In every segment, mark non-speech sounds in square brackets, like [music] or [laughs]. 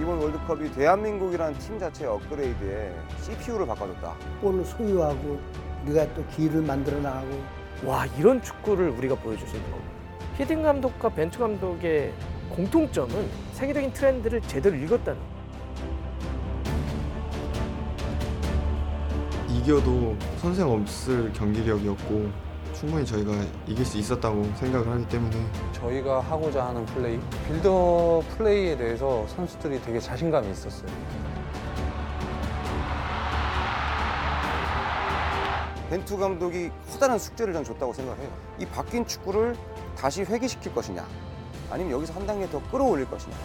이번 월드컵이 대한민국이라는 팀 자체의 업그레이드에 CPU를 바꿔줬다. 볼을 소유하고 우리가 또 기회를 만들어 나가고 와 이런 축구를 우리가 보여줄 수 있는 거고 히딩 감독과 벤투 감독의 공통점은 세계적인 트렌드를 제대로 읽었다는 거. 이겨도 선생 없을 경기력이었고 충분히 저희가 이길 수 있었다고 생각을 하기 때문에 저희가 하고자 하는 플레이, 빌더 플레이에 대해서 선수들이 되게 자신감이 있었어요. 벤투 감독이 커다란 숙제를 전 줬다고 생각해요. 이 바뀐 축구를 다시 회귀시킬 것이냐, 아니면 여기서 한 단계 더 끌어올릴 것이냐.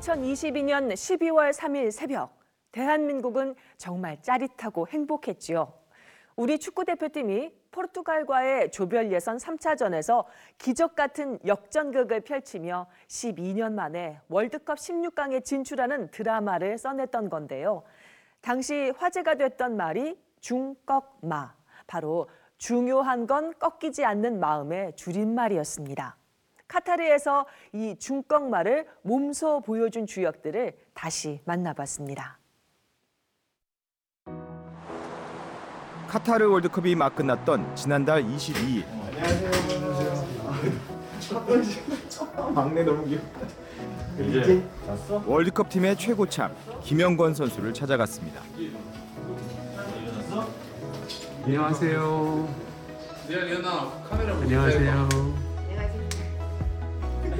(2022년 12월 3일) 새벽 대한민국은 정말 짜릿하고 행복했지요. 우리 축구 대표팀이 포르투갈과의 조별 예선 3차전에서 기적 같은 역전극을 펼치며 12년 만에 월드컵 16강에 진출하는 드라마를 써냈던 건데요. 당시 화제가 됐던 말이 중꺾마. 바로 중요한 건 꺾이지 않는 마음의 줄임말이었습니다. 카타르에서 이 중꺾마를 몸소 보여준 주역들을 다시 만나봤습니다. 카타르 월드컵이 막 끝났던 지난달 22일. 막내 너무 귀엽다. 이제 월드컵 팀의 최고참 김영권 선수를 찾아갔습니다. 안녕하세요. 안녕하세요.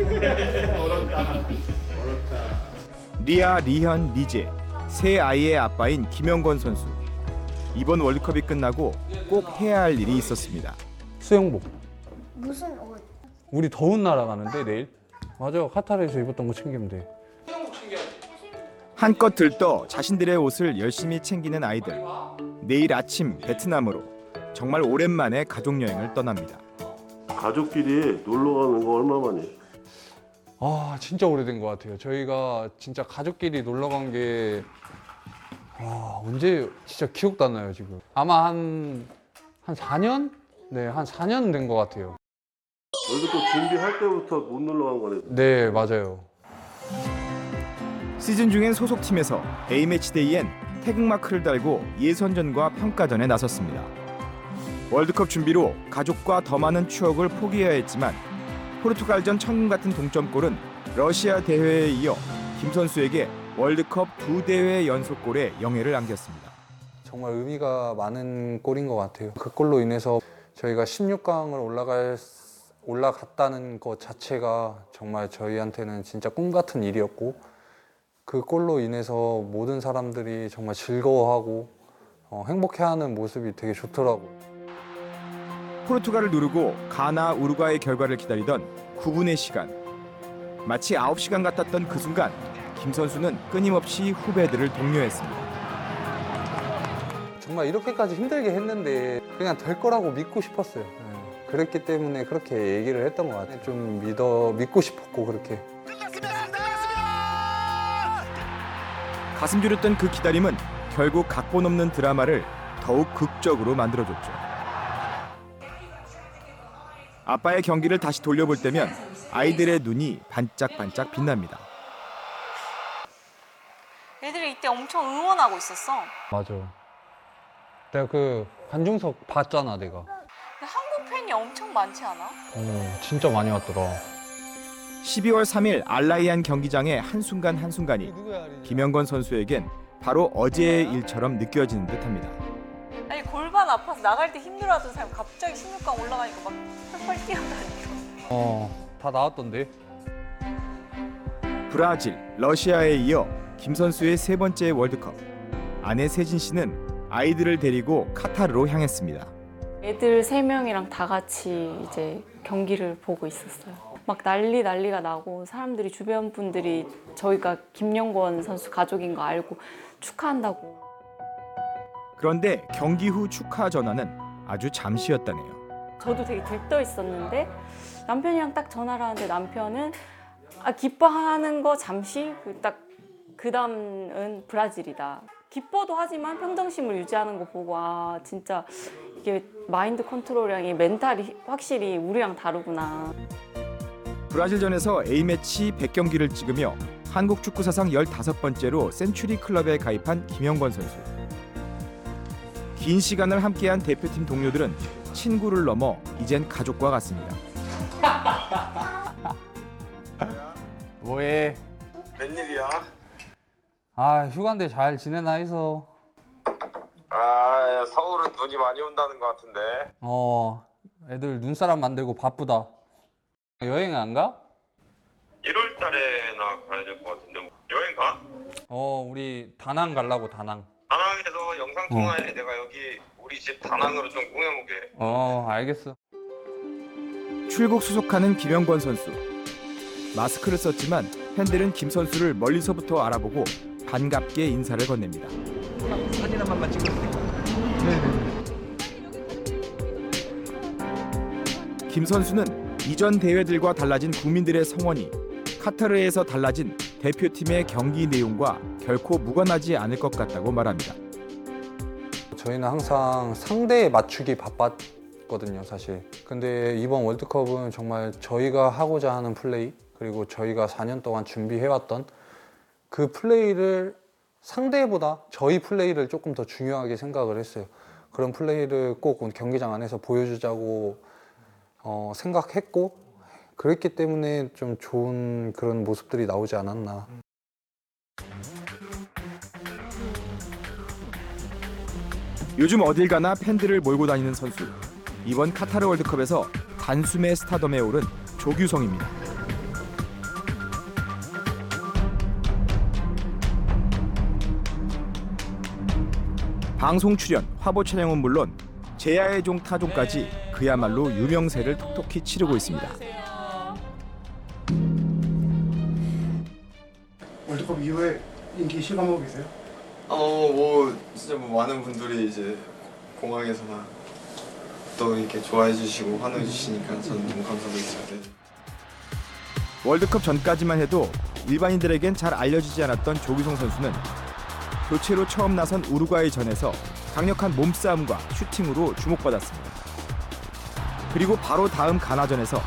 [laughs] 리아, 리현, 리제 세 아이의 아빠인 김영권 선수. 이번 월드컵이 끝나고 꼭 해야 할 일이 있었습니다. 수영복. 무슨 옷? 우리 더운 나라 가는데 내일? 맞아, 카타르에서 입었던 거 챙기면 돼. 한껏 들떠 자신들의 옷을 열심히 챙기는 아이들. 내일 아침 베트남으로 정말 오랜만에 가족 여행을 떠납니다. 가족끼리 놀러 가는 거 얼마만이에요? 아, 진짜 오래된 것 같아요. 저희가 진짜 가족끼리 놀러 간게 와, 언제 진짜 기억도 안 나요, 지금. 아마 한, 한 4년? 네, 한 4년 된 것 같아요. 월드컵 준비할 때부터 못 놀러 간 거네. 네, 맞아요. 시즌 중엔 소속팀에서 A매치데이엔 태극마크를 달고 예선전과 평가전에 나섰습니다. 월드컵 준비로 가족과 더 많은 추억을 포기해야 했지만 포르투갈전 천금 같은 동점골은 러시아 대회에 이어 김 선수에게 월드컵 두 대회 연속골에 영예를 안겼습니다. 정말 의미가 많은 골인 것 같아요. 그 골로 인해서 저희가 16강을 올라갈 올라갔다는 것 자체가 정말 저희한테는 진짜 꿈 같은 일이었고 그 골로 인해서 모든 사람들이 정말 즐거워하고 어, 행복해하는 모습이 되게 좋더라고요. 포르투갈을 누르고 가나 우루과이 결과를 기다리던 9분의 시간. 마치 9시간 같았던 그 순간 김 선수는 끊임없이 후배들을 독려했습니다. 정말 이렇게까지 힘들게 했는데 그냥 될 거라고 믿고 싶었어요. 네. 그랬기 때문에 그렇게 얘기를 했던 것 같아요. 좀 믿어 믿고 싶었고 그렇게. 가슴 졸였던 그 기다림은 결국 각본 없는 드라마를 더욱 극적으로 만들어줬죠. 아빠의 경기를 다시 돌려볼 때면 아이들의 눈이 반짝반짝 빛납니다. 애들이 이때 엄청 응원하고 있었어. 맞아. 내가 그 관중석 봤잖아 내가. 근데 한국 팬이 엄청 많지 않아? 어, 진짜 많이 왔더라. 12월 3일 알라이안 경기장의 한순간 한순간이 김영건 선수에겐 바로 어제의 일처럼 느껴지는 듯합니다. 골반 아파서 나갈 때 힘들어하던 사람 갑자기 16강 올라가니까 막 펄펄 뛰어다니고. 어, 다 나왔던데. 브라질, 러시아에 이어 김 선수의 세 번째 월드컵. 아내 세진 씨는 아이들을 데리고 카타르로 향했습니다. 애들 세 명이랑 다 같이 이제 경기를 보고 있었어요. 막 난리 난리가 나고 사람들이 주변 분들이 저희가 김영권 선수 가족인 거 알고 축하한다고. 그런데 경기 후 축하 전화는 아주 잠시였다네요. 저도 되게 들떠 있었는데 남편이랑 딱 전화를 하는데 남편은 아, 기뻐하는 거 잠시 딱 그 다음은 브라질이다. 기뻐도 하지만 평정심을 유지하는 거 보고 아 진짜 이게 마인드 컨트롤이랑 이 멘탈이 확실히 우리랑 다르구나. 브라질전에서 A매치 100경기를 찍으며 한국 축구 사상 15번째로 Century Club에 가입한 김영권 선수. 긴 시간을 함께한 대표팀 동료들은 친구를 넘어 이젠 가족과 같습니다. [laughs] 뭐해? 웬일이야? 아 휴가인데 잘 지내나 해서 아 서울은 눈이 많이 온다는 것 같은데 어 애들 눈사람 만들고 바쁘다 여행 안 가? 1월 달에나 가야 될 것 같은데 여행 가? 어 우리 다낭 갈라고 다낭 다낭에서 영상 통화해 내가 여기 우리 집 다낭으로 좀 꾸며보게 어 알겠어 출국 수속하는 김영권 선수. 마스크를 썼지만 팬들은 김 선수를 멀리서부터 알아보고 반갑게 인사를 건넵니다. 사진 한 번만 찍어주세요. 김 선수는 이전 대회들과 달라진 국민들의 성원이 카타르에서 달라진 대표팀의 경기 내용과 결코 무관하지 않을 것 같다고 말합니다. 저희는 항상 상대에 맞추기 바빴거든요, 사실. 근데 이번 월드컵은 정말 저희가 하고자 하는 플레이, 그리고 저희가 4년 동안 준비해왔던 그 플레이를 상대보다 저희 플레이를 조금 더 중요하게 생각을 했어요. 그런 플레이를 꼭 경기장 안에서 보여주자고 어, 생각했고, 그랬기 때문에 좀 좋은 그런 모습들이 나오지 않았나. 요즘 어딜 가나 팬들을 몰고 다니는 선수. 이번 카타르 월드컵에서 단숨에 스타덤에 오른 조규성입니다. 방송 출연, 화보 촬영은 물론 제야의 종 타종까지 그야말로 유명세를 톡톡히 치르고 있습니다. 인기 실감하고 계세요? 어 뭐 진짜 뭐 많은 분들이 이제 공항에서나 또 이렇게 좋아해 주시고 환호해 주시니까 저는 너무 감사드리죠. 네. 월드컵 전까지만 해도 일반인들에겐 잘 알려지지 않았던 조규성 선수는 교체로 처음 나선 우루과이 전에서 강력한 몸싸움과 슈팅으로 주목받았습니다. 그리고 바로 다음 가나전에서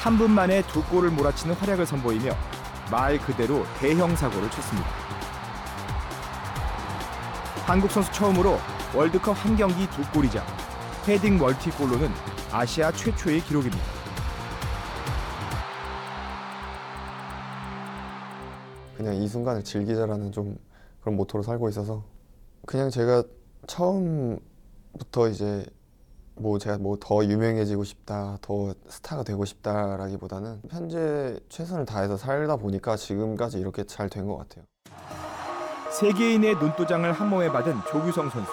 3분 만에 두 골을 몰아치는 활약을 선보이며 말 그대로 대형 사고를 쳤습니다. 한국 선수 처음으로 월드컵 한 경기 두 골이자 헤딩 멀티골로는 아시아 최초의 기록입니다. 그냥 이 순간을 즐기자라는 좀 그런 모토로 살고 있어서 그냥 제가 처음부터 이제 뭐 제가 뭐 더 유명해지고 싶다, 더 스타가 되고 싶다라기보다는 현재 최선을 다해서 살다 보니까 지금까지 이렇게 잘 된 것 같아요. 세계인의 눈도장을 한 몸에 받은 조규성 선수.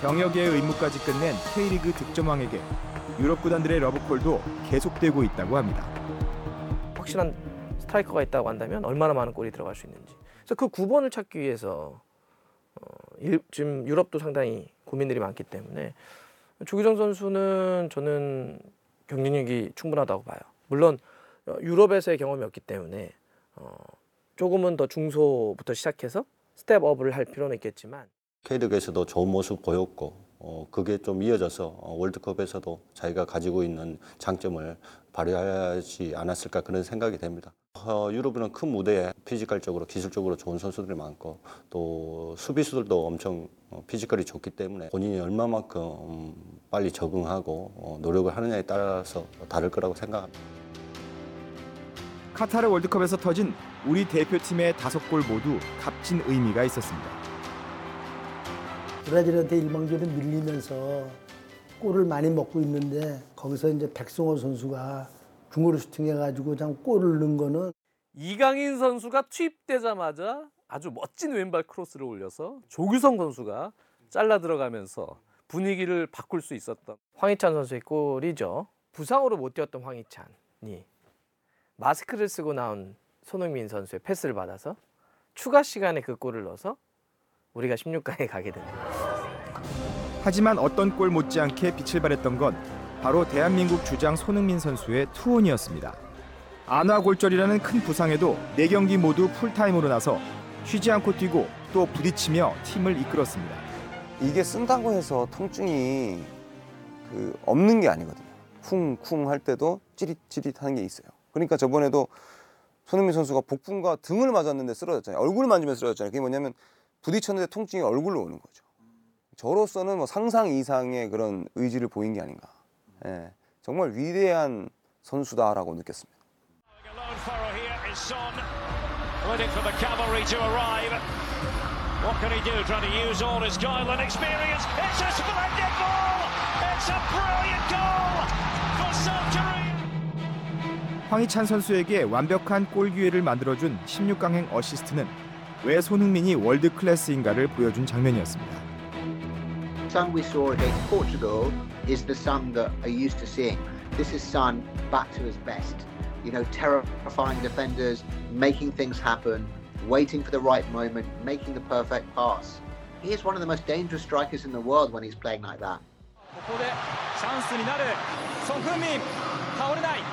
병역의 의무까지 끝낸 K리그 득점왕에게 유럽 구단들의 러브콜도 계속되고 있다고 합니다. 확실한 스트라이커가 있다고 한다면 얼마나 많은 골이 들어갈 수 있는지. 그래서 그 9번을 찾기 위해서 어, 일, 지금 유럽도 상당히 고민들이 많기 때문에 조규성 선수는 저는 경쟁력이 충분하다고 봐요. 물론 어, 유럽에서의 경험이 없기 때문에 어, 조금은 더 중소부터 시작해서 step up을 할 필요는 있겠지만 K리그에서도 좋은 모습 보였고 어, 그게 좀 이어져서 어, 월드컵에서도 자기가 가지고 있는 장점을 발휘하지 않았을까 그런 생각이 됩니다. 어, 유럽은 큰 무대에 physical적으로 기술적으로 좋은 선수들이 많고 또 수비수들도 엄청 어, physical이 좋기 때문에 본인이 얼마만큼 음, 빨리 적응하고 어, 노력을 하느냐에 따라서 다를 거라고 생각합니다. 카타르 월드컵에서 터진 우리 대표팀의 다섯 골 모두 값진 의미가 있었습니다. 브라질한테 일방적으로 밀리면서 골을 많이 먹고 있는데 거기서 이제 백승호 선수가 중거리 슈팅해가지고 그냥 골을 넣은 거는 이강인 선수가 투입되자마자 아주 멋진 왼발 크로스를 올려서 조규성 선수가 잘라 들어가면서 분위기를 바꿀 수 있었던 황희찬 선수의 골이죠. 부상으로 못 뛰었던 황희찬이 마스크를 쓰고 나온 손흥민 선수의 패스를 받아서 추가 시간에 그 골을 넣어서 우리가 16강에 가게 됩니다. 하지만 어떤 골 못지않게 빛을 발했던 건 바로 대한민국 주장 손흥민 선수의 투혼이었습니다. 안화 골절이라는 큰 부상에도 4경기 모두 풀타임으로 나서 쉬지 않고 뛰고 또 부딪히며 팀을 이끌었습니다. 이게 쓴다고 해서 통증이 그 없는 게 아니거든요. 쿵쿵 할 때도 찌릿찌릿 하는 게 있어요. 그러니까 저번에도 손흥민 선수가 복분과 등을 맞았는데 쓰러졌잖아요. 얼굴 만지면 쓰러졌잖아요. 그게 뭐냐면 부딪혔는데 통증이 얼굴로 오는 거죠. 저로서는 뭐 상상 이상의 그런 의지를 보인 게 아닌가. 예, 정말 위대한 선수다라고 느꼈습니다. 황희찬 선수에게 완벽한 골 기회를 만들어준 16강행 어시스트는 왜 손흥민이 월드 클래스인가를 보여준 장면이었습니다. Son we saw against Portugal is the son that are used to seeing. This is Son back to his best. You know, terrifying defenders, making things happen, waiting for the right moment, making the perfect pass. He is one of the most dangerous strikers in the world when he's playing like that. ここでチャンスになるソン・フンミン倒れない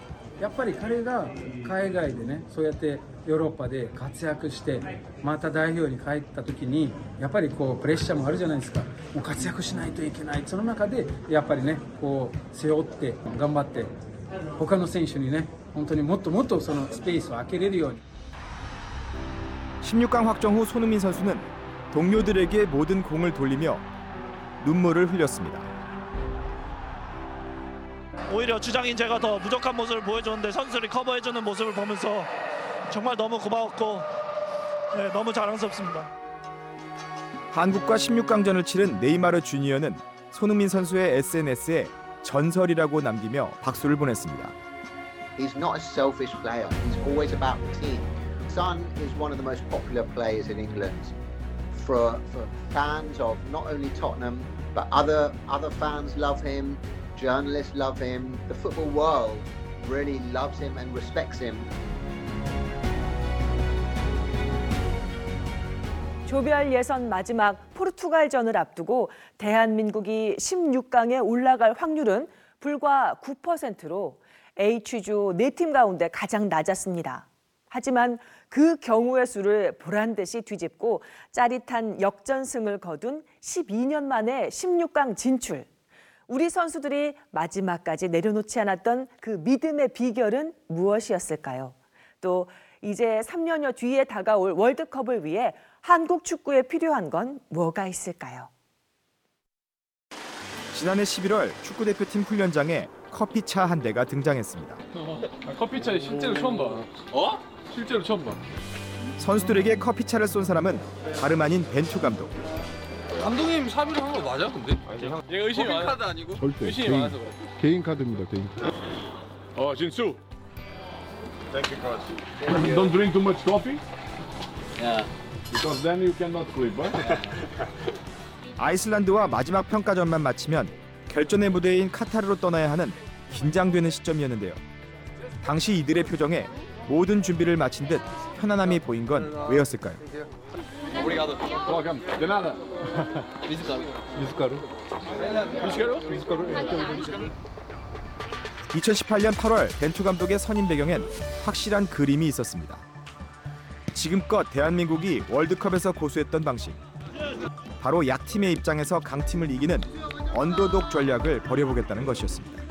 やっぱり彼が海外でね、そうやってヨーロッパで活躍して、また代表に帰った時に、やっぱりこうプレッシャーもあるじゃないですか。もう活躍しないといけない。その中でやっぱりね、こう背負って頑張って、他の選手にね、本当にもっともっとそのスペースを空けれるように。 16강 확정 후 손흥민 선수는 동료들에게 모든 공을 돌리며 눈물을 흘렸습니다. 오히려 주장인 제가 더 부족한 모습을 보여줬는데 선수들이 커버해주는 모습을 보면서 정말 너무 고마웠고 네, 너무 자랑스럽습니다. 한국과 16강전을 치른 네이마르 주니어는 손흥민 선수의 SNS에 전설이라고 남기며 박수를 보냈습니다. He's not a selfish player. He's always about the team. Son is one of the most popular players in England for, for fans of not only Tottenham, but other other fans love him. Journalists love him. The football world really loves him and respects him. 조별 예선 마지막 포르투갈전을 앞두고 대한민국이 16강에 올라갈 확률은 불과 9%로 H주 4팀 가운데 가장 낮았습니다. 하지만 그 경우의 수를 보란 듯이 뒤집고 짜릿한 역전승을 거둔 12년 만에 16강 진출. 우리 선수들이 마지막까지 내려놓지 않았던 그 믿음의 비결은 무엇이었을까요? 또 이제 3년여 뒤에 다가올 월드컵을 위해 한국 축구에 필요한 건 뭐가 있을까요? 지난해 11월 축구 대표팀 훈련장에 커피차 한 대가 등장했습니다. 커피차 실제로 처음 봐. 어? 실제로 처음 봐. 선수들에게 커피차를 쏜 사람은 다름 아닌 벤투 감독. 감독님 사비로 한거 맞아 근데? 얘가 의심이 많아. 카드 아니고? 절대 의심이 개인, 많아서 그래. 개인 카드입니다 개인 카드 어 진수. Thank you coach Don't drink too much coffee Yeah. because then you cannot sleep right? [laughs] 아이슬란드와 마지막 평가전만 마치면 결전의 무대인 카타르로 떠나야 하는 긴장되는 시점이었는데요. 당시 이들의 표정에 모든 준비를 마친 듯 편안함이 보인 건 왜였을까요? Obrigado. Welcome. De nada. 미숫가루. 미숫가루. 미숫가루? 미숫가루. 2018년 8월 벤투 감독의 선임 배경엔 확실한 그림이 있었습니다. 지금껏 대한민국이 월드컵에서 고수했던 방식. 바로 약팀의 입장에서 강팀을 이기는 언더독 전략을 벌여보겠다는 것이었습니다.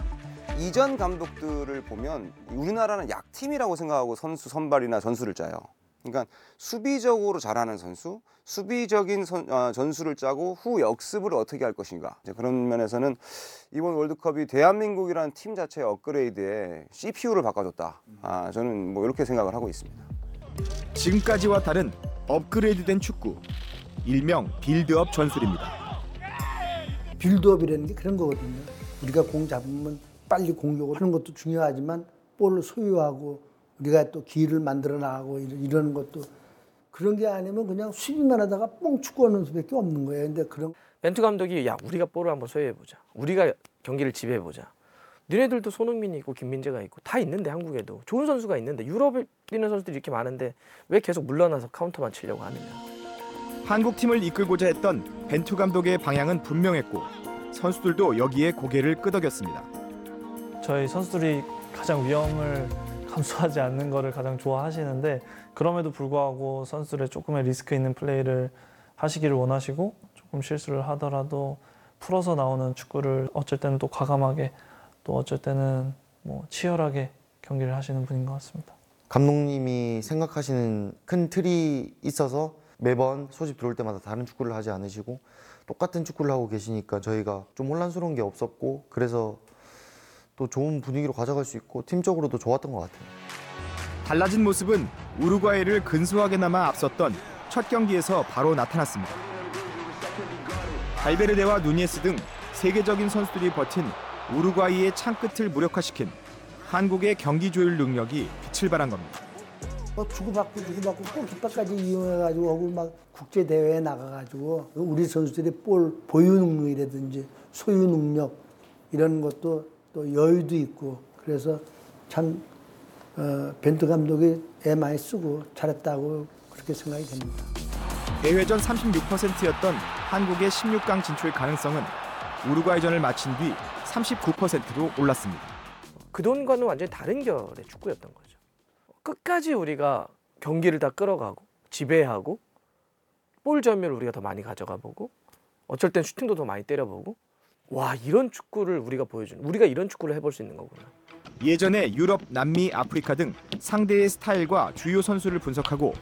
이전 감독들을 보면 우리나라는 약팀이라고 생각하고 선수 선발이나 전술을 짜요. 그러니까 수비적으로 잘하는 선수, 수비적인 선- 어, 전술을 짜고 후 역습을 어떻게 할 것인가. 이제 그런 면에서는 이번 월드컵이 대한민국이라는 팀 자체의 업그레이드에 CPU를 바꿔줬다. 아, 저는 뭐 이렇게 생각을 하고 있습니다. 지금까지와 다른 업그레이드된 축구 일명 빌드업 전술입니다. 빌드업이라는 게 그런 거거든요. 우리가 공 잡으면 빨리 공격을 하는 것도 중요하지만 볼을 소유하고 우리가 또 기회를 만들어 나가고 이런- 이러는 것도 그런 게 아니면 그냥 수비만 하다가 뻥 축구하는 수밖에 없는 거예요. 근데 그런 벤투 감독이 야 우리가 볼을 한번 소유해 보자. 우리가 경기를 지배해 보자. 너네들도 손흥민이 있고 김민재가 있고 다 있는데 한국에도 좋은 선수가 있는데 유럽에 뛰는 선수들이 이렇게 많은데 왜 계속 물러나서 카운터만 치려고 하느냐. 한국 팀을 이끌고자 했던 벤투 감독의 방향은 분명했고 선수들도 여기에 고개를 끄덕였습니다. 저희 선수들이 가장 위험을 감수하지 않는 거를 가장 좋아하시는데 그럼에도 불구하고 선수들의 조금의 리스크 있는 플레이를 하시기를 원하시고 조금 실수를 하더라도 풀어서 나오는 축구를 어쩔 때는 또 과감하게 또 어쩔 때는 뭐 치열하게 경기를 하시는 분인 것 같습니다. 감독님이 생각하시는 큰 틀이 있어서 매번 소집 들어올 때마다 다른 축구를 하지 않으시고 똑같은 축구를 하고 계시니까 저희가 좀 혼란스러운 게 없었고 그래서 또 좋은 분위기로 가져갈 수 있고 팀적으로도 좋았던 것 같아요. 달라진 모습은 우루과이를 근소하게나마 앞섰던 첫 경기에서 바로 나타났습니다. 발베르데와 누니에스 등 세계적인 선수들이 버틴 우루과이의 창끝을 무력화시킨 한국의 경기 조율 능력이 빛을 발한 겁니다. 뭐 주고받고 주고받고 골키퍼까지 이용해가지고 하고 막 국제 대회에 나가가지고 우리 선수들이 볼 보유 능력이라든지 소유 능력 이런 것도 또 여유도 있고 그래서 참 어, 벤투 감독이 애 많이 쓰고 잘했다고 그렇게 생각이 됩니다. 대회 전 36%였던 한국의 16강 진출 가능성은 우루과이전을 마친 뒤 39%로 올랐습니다. 그동안과는 완전히 다른 결의 축구였던 거죠. 끝까지 우리가 경기를 다 끌어가고 지배하고 볼 점유를 우리가 더 많이 가져가 보고 어쩔 땐 슈팅도 더 많이 때려보고 와 이런 축구를 우리가 보여주는 우리가 이런 축구를 해볼 수 있는 거구나. 예전에 유럽, 남미, 아프리카 등 상대의 스타일과 주요 선수를 분석하고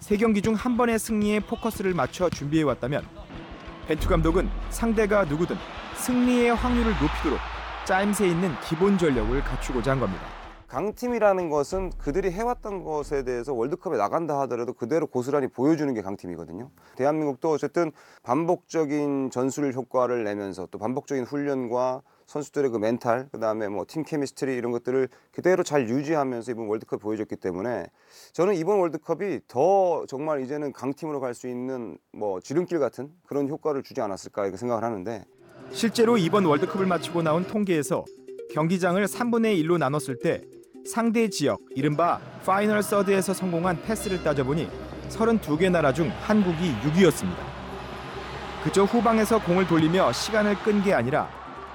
세 경기 중 한 번의 승리에 포커스를 맞춰 준비해 왔다면 벤투 감독은 상대가 누구든 승리의 확률을 높이도록 짜임새 있는 기본 전력을 갖추고자 한 겁니다. 강팀이라는 것은 그들이 해왔던 것에 대해서 월드컵에 나간다 하더라도 그대로 고스란히 보여주는 게 강팀이거든요. 대한민국도 어쨌든 반복적인 전술 효과를 내면서 또 반복적인 훈련과 선수들의 그 멘탈, 그 다음에 뭐 팀 케미스트리 이런 것들을 그대로 잘 유지하면서 이번 월드컵 보여줬기 때문에 저는 이번 월드컵이 더 정말 이제는 강팀으로 갈 수 있는 뭐 지름길 같은 그런 효과를 주지 않았을까 이렇게 생각을 하는데 실제로 이번 월드컵을 마치고 나온 통계에서 경기장을 3분의 1로 나눴을 때 상대 지역, 이른바 final third에서 성공한 패스를 따져보니 32개 나라 중 한국이 6위였습니다. 그저 후방에서 공을 돌리며 시간을 끈 게 아니라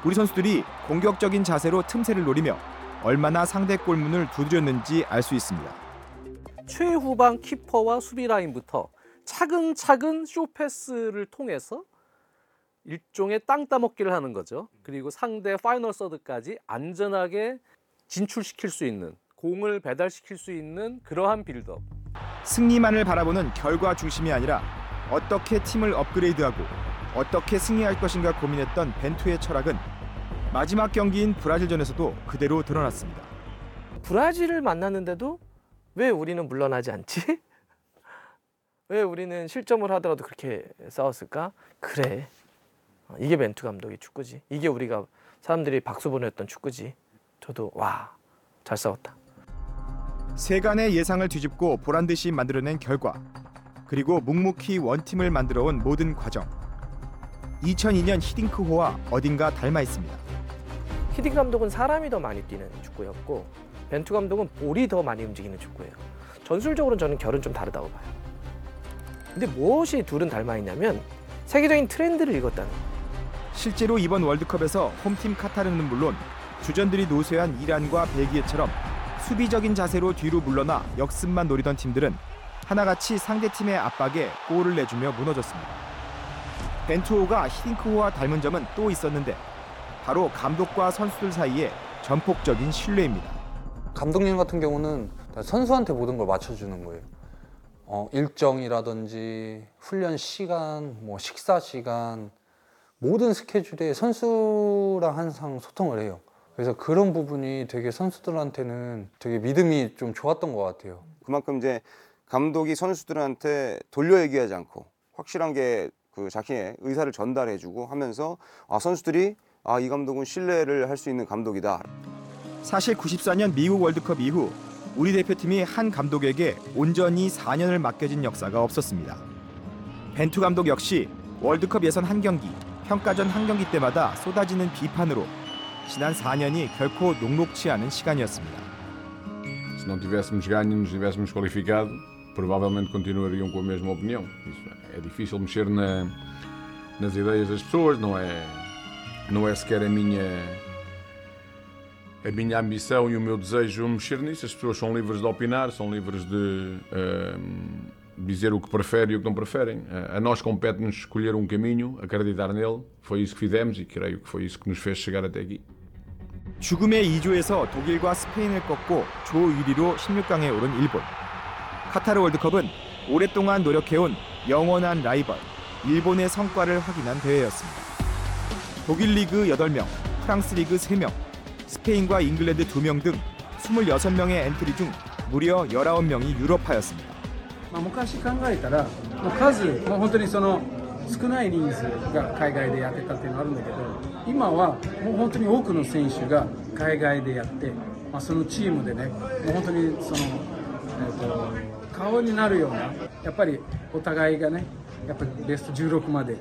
우리 선수들이 공격적인 자세로 틈새를 노리며 얼마나 상대 골문을 두드렸는지 알 수 있습니다. 최후방 키퍼와 수비 라인부터 차근차근 short pass를 통해서 일종의 땅 따먹기를 하는 거죠. 그리고 상대 final third까지 안전하게 진출시킬 수 있는 공을 배달시킬 수 있는 그러한 빌드업. 승리만을 바라보는 결과 중심이 아니라 어떻게 팀을 업그레이드하고 어떻게 승리할 것인가 고민했던 벤투의 철학은 마지막 경기인 브라질전에서도 그대로 드러났습니다. 브라질을 만났는데도 왜 우리는 물러나지 않지? [laughs] 왜 우리는 실점을 하더라도 그렇게 싸웠을까? 그래. 어, 이게 멘투 감독의 축구지. 이게 우리가 사람들이 박수 보냈던 축구지. 저도 와, 잘 싸웠다. 세간의 예상을 뒤집고 보란 듯이 만들어낸 결과 그리고 묵묵히 원팀을 만들어온 모든 과정 2002년 히딩크호와 어딘가 닮아 있습니다. 히딩 감독은 사람이 더 많이 뛰는 축구였고 벤투 감독은 볼이 더 많이 움직이는 축구예요. 전술적으로는 저는 결은 좀 다르다고 봐요. 근데 무엇이 둘은 닮아 있냐면 세계적인 트렌드를 읽었다는 거예요. 실제로 이번 월드컵에서 홈팀 카타르는 물론 주전들이 노쇠한 이란과 벨기에처럼 수비적인 자세로 뒤로 물러나 역습만 노리던 팀들은 하나같이 상대팀의 압박에 골을 내주며 무너졌습니다. 벤투호가 히딩크호와 닮은 점은 또 있었는데 바로 감독과 선수들 사이의 전폭적인 신뢰입니다. 감독님 같은 경우는 선수한테 모든 걸 맞춰주는 거예요. 어, 일정이라든지 훈련 시간, 뭐 식사 시간 모든 스케줄에 선수랑 항상 소통을 해요. 그래서 그런 부분이 되게 선수들한테는 되게 믿음이 좀 좋았던 것 같아요. 그만큼 이제 감독이 선수들한테 돌려 얘기하지 않고 확실한 게 그 자신의 의사를 전달해주고 하면서 아 선수들이 아 이 감독은 신뢰를 할 수 있는 감독이다. 사실 94년 미국 월드컵 이후 우리 대표팀이 한 감독에게 온전히 4년을 맡겨진 역사가 없었습니다. 벤투 감독 역시 월드컵 예선 한 경기, 평가전 한 경기 때마다 쏟아지는 비판으로 지난 4년이 결코 녹록치 않은 시간이었습니다. Se não tivéssemos ganho, nos tivéssemos qualificado, provavelmente continuariam com a mesma opinião. Isso é, é difícil mexer na- nas ideias das pessoas, não é, não é sequer a minha, a minha ambição e o meu desejo mexer nisso. As pessoas são livres de opinar, são livres de ehm, dizer o que preferem e o que não preferem. Eh, a nós compete-nos escolher um caminho, acreditar nele. Foi isso que fizemos e creio que foi isso que nos fez chegar até aqui. 죽음의 2조에서 독일과 스페인을 꺾고 조 1위로 16강에 오른 일본. 카타르 월드컵은 오랫동안 노력해온 영원한 라이벌 일본의 성과를 확인한 대회였습니다. 독일 리그 8명, 프랑스 리그 3명, 스페인과 잉글랜드 2명 등 26명의 엔트리 중 무려 19명이 유럽파였습니다. まあ、昔考えたら、もう数、もう本当にその 少ない人数が海外でやってたっていうのはあるんだけど、今はもう本当に多くの選手が海外でやって、まあ、そのチームでね、もう本当にその、えー、と顔になるような、やっぱりお互いがね、やっぱりベスト16まで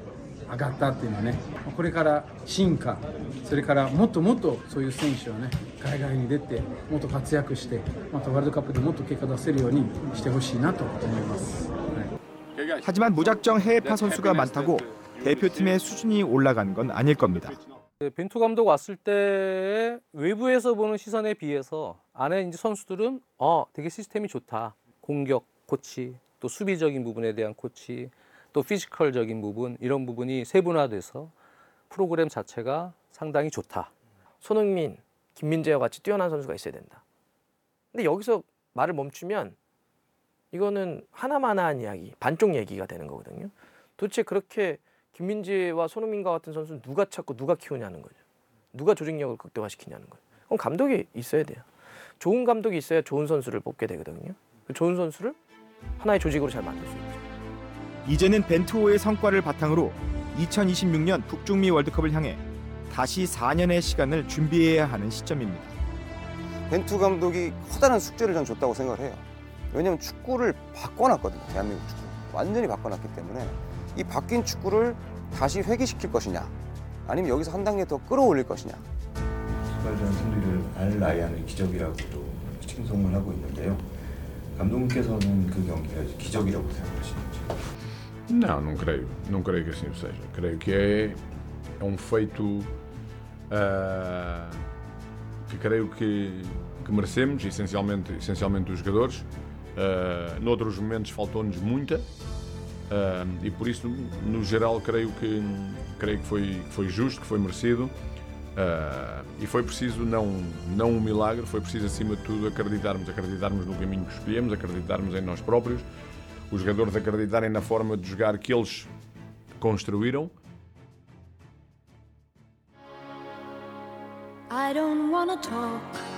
上がったっていうのはね、これから進化、それからもっともっとそういう選手はね、海外に出て、もっと活躍して、またワールドカップでもっと結果出せるようにしてほしいなと思います。 하지만 무작정 해외파 선수가 많다고 대표팀의 수준이 올라간 건 아닐 겁니다. 네, 벤투 감독 왔을 때 외부에서 보는 시선에 비해서 안에 이제 선수들은 어 되게 시스템이 좋다. 공격 코치 또 수비적인 부분에 대한 코치 또 physical적인 부분 이런 부분이 세분화돼서 프로그램 자체가 상당히 좋다. 손흥민, 김민재와 같이 뛰어난 선수가 있어야 된다. 근데 여기서 말을 멈추면 이거는 하나만한 이야기, 반쪽 얘기가 되는 거거든요. 도대체 그렇게 김민재와 손흥민과 같은 선수는 누가 찾고 누가 키우냐는 거죠. 누가 조직력을 극대화시키냐는 거예요. 그럼 감독이 있어야 돼요. 좋은 감독이 있어야 좋은 선수를 뽑게 되거든요. 그 좋은 선수를 하나의 조직으로 잘 만들 수 있죠. 이제는 벤투호의 성과를 바탕으로 2026년 북중미 월드컵을 향해 다시 4년의 시간을 준비해야 하는 시점입니다. 벤투 감독이 커다란 숙제를 전 줬다고 생각을 해요. 왜냐하면 축구를 바꿔놨거든요. 대한민국 축구 완전히 바꿔놨기 때문에 이 바뀐 축구를 다시 회귀시킬 것이냐, 아니면 여기서 한 단계 더 끌어올릴 것이냐. 스발전 승리를 알 라이안의 기적이라고도 칭송을 하고 있는데요. 감독님께서는 그 경기가 기적이라고 생각하시는지? Não, não creio. Não creio que assim seja. Creio que é, é um feito ah, que creio que, que merecemos, essencialmente, essencialmente os jogadores. Uh, noutros momentos faltou-nos muita ah, e por isso, no geral, creio que, creio que foi, foi justo, que foi merecido. Ah, e foi preciso não, não um milagre, foi preciso acima de tudo acreditarmos, acreditarmos no caminho que escolhemos, acreditarmos em nós próprios, os jogadores acreditarem na forma de jogar que eles construíram. I don't wanna talk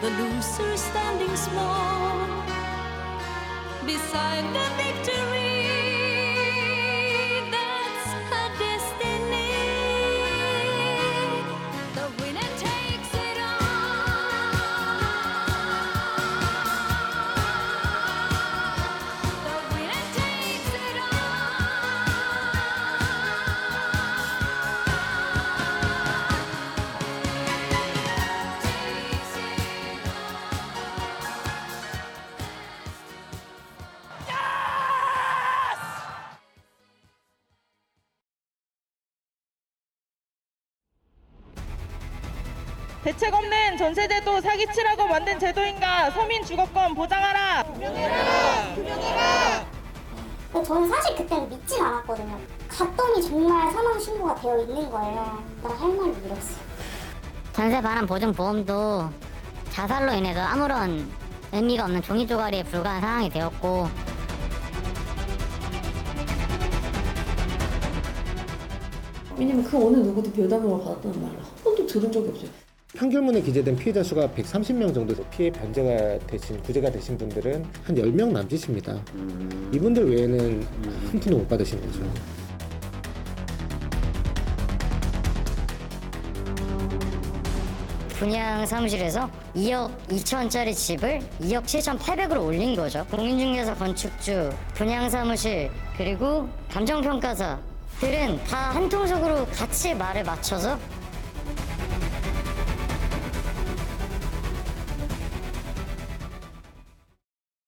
the loser standing small beside the victory. 대책 없는 전세제도 사기치라고 만든 제도인가 서민 주거권 보장하라 저는 사실 그때는 믿진 않았거든요. 갔더니 정말 사망 신고가 되어 있는 거예요. 나할 말이 이랬어요. 전세 반환 보증 보험도 자살로 인해서 아무런 의미가 없는 종이 조각에 불과한 상황이 되었고 왜냐면 그 어느 누구도 별담으로 받았다는 말을 한 번도 들은 적이 없어요. 판결문에 기재된 피해자 수가 130명 정도 피해 변제가 되신 구제가 되신 분들은 한 10명 남짓입니다. 이분들 외에는 한 푼도 못 받으신 거죠. 분양 사무실에서 2억 2천짜리 집을 2억 7천 8백으로 올린 거죠. 공인중개사 건축주, 분양 사무실 그리고 감정평가사들은 다 한 통속으로 같이 말을 맞춰서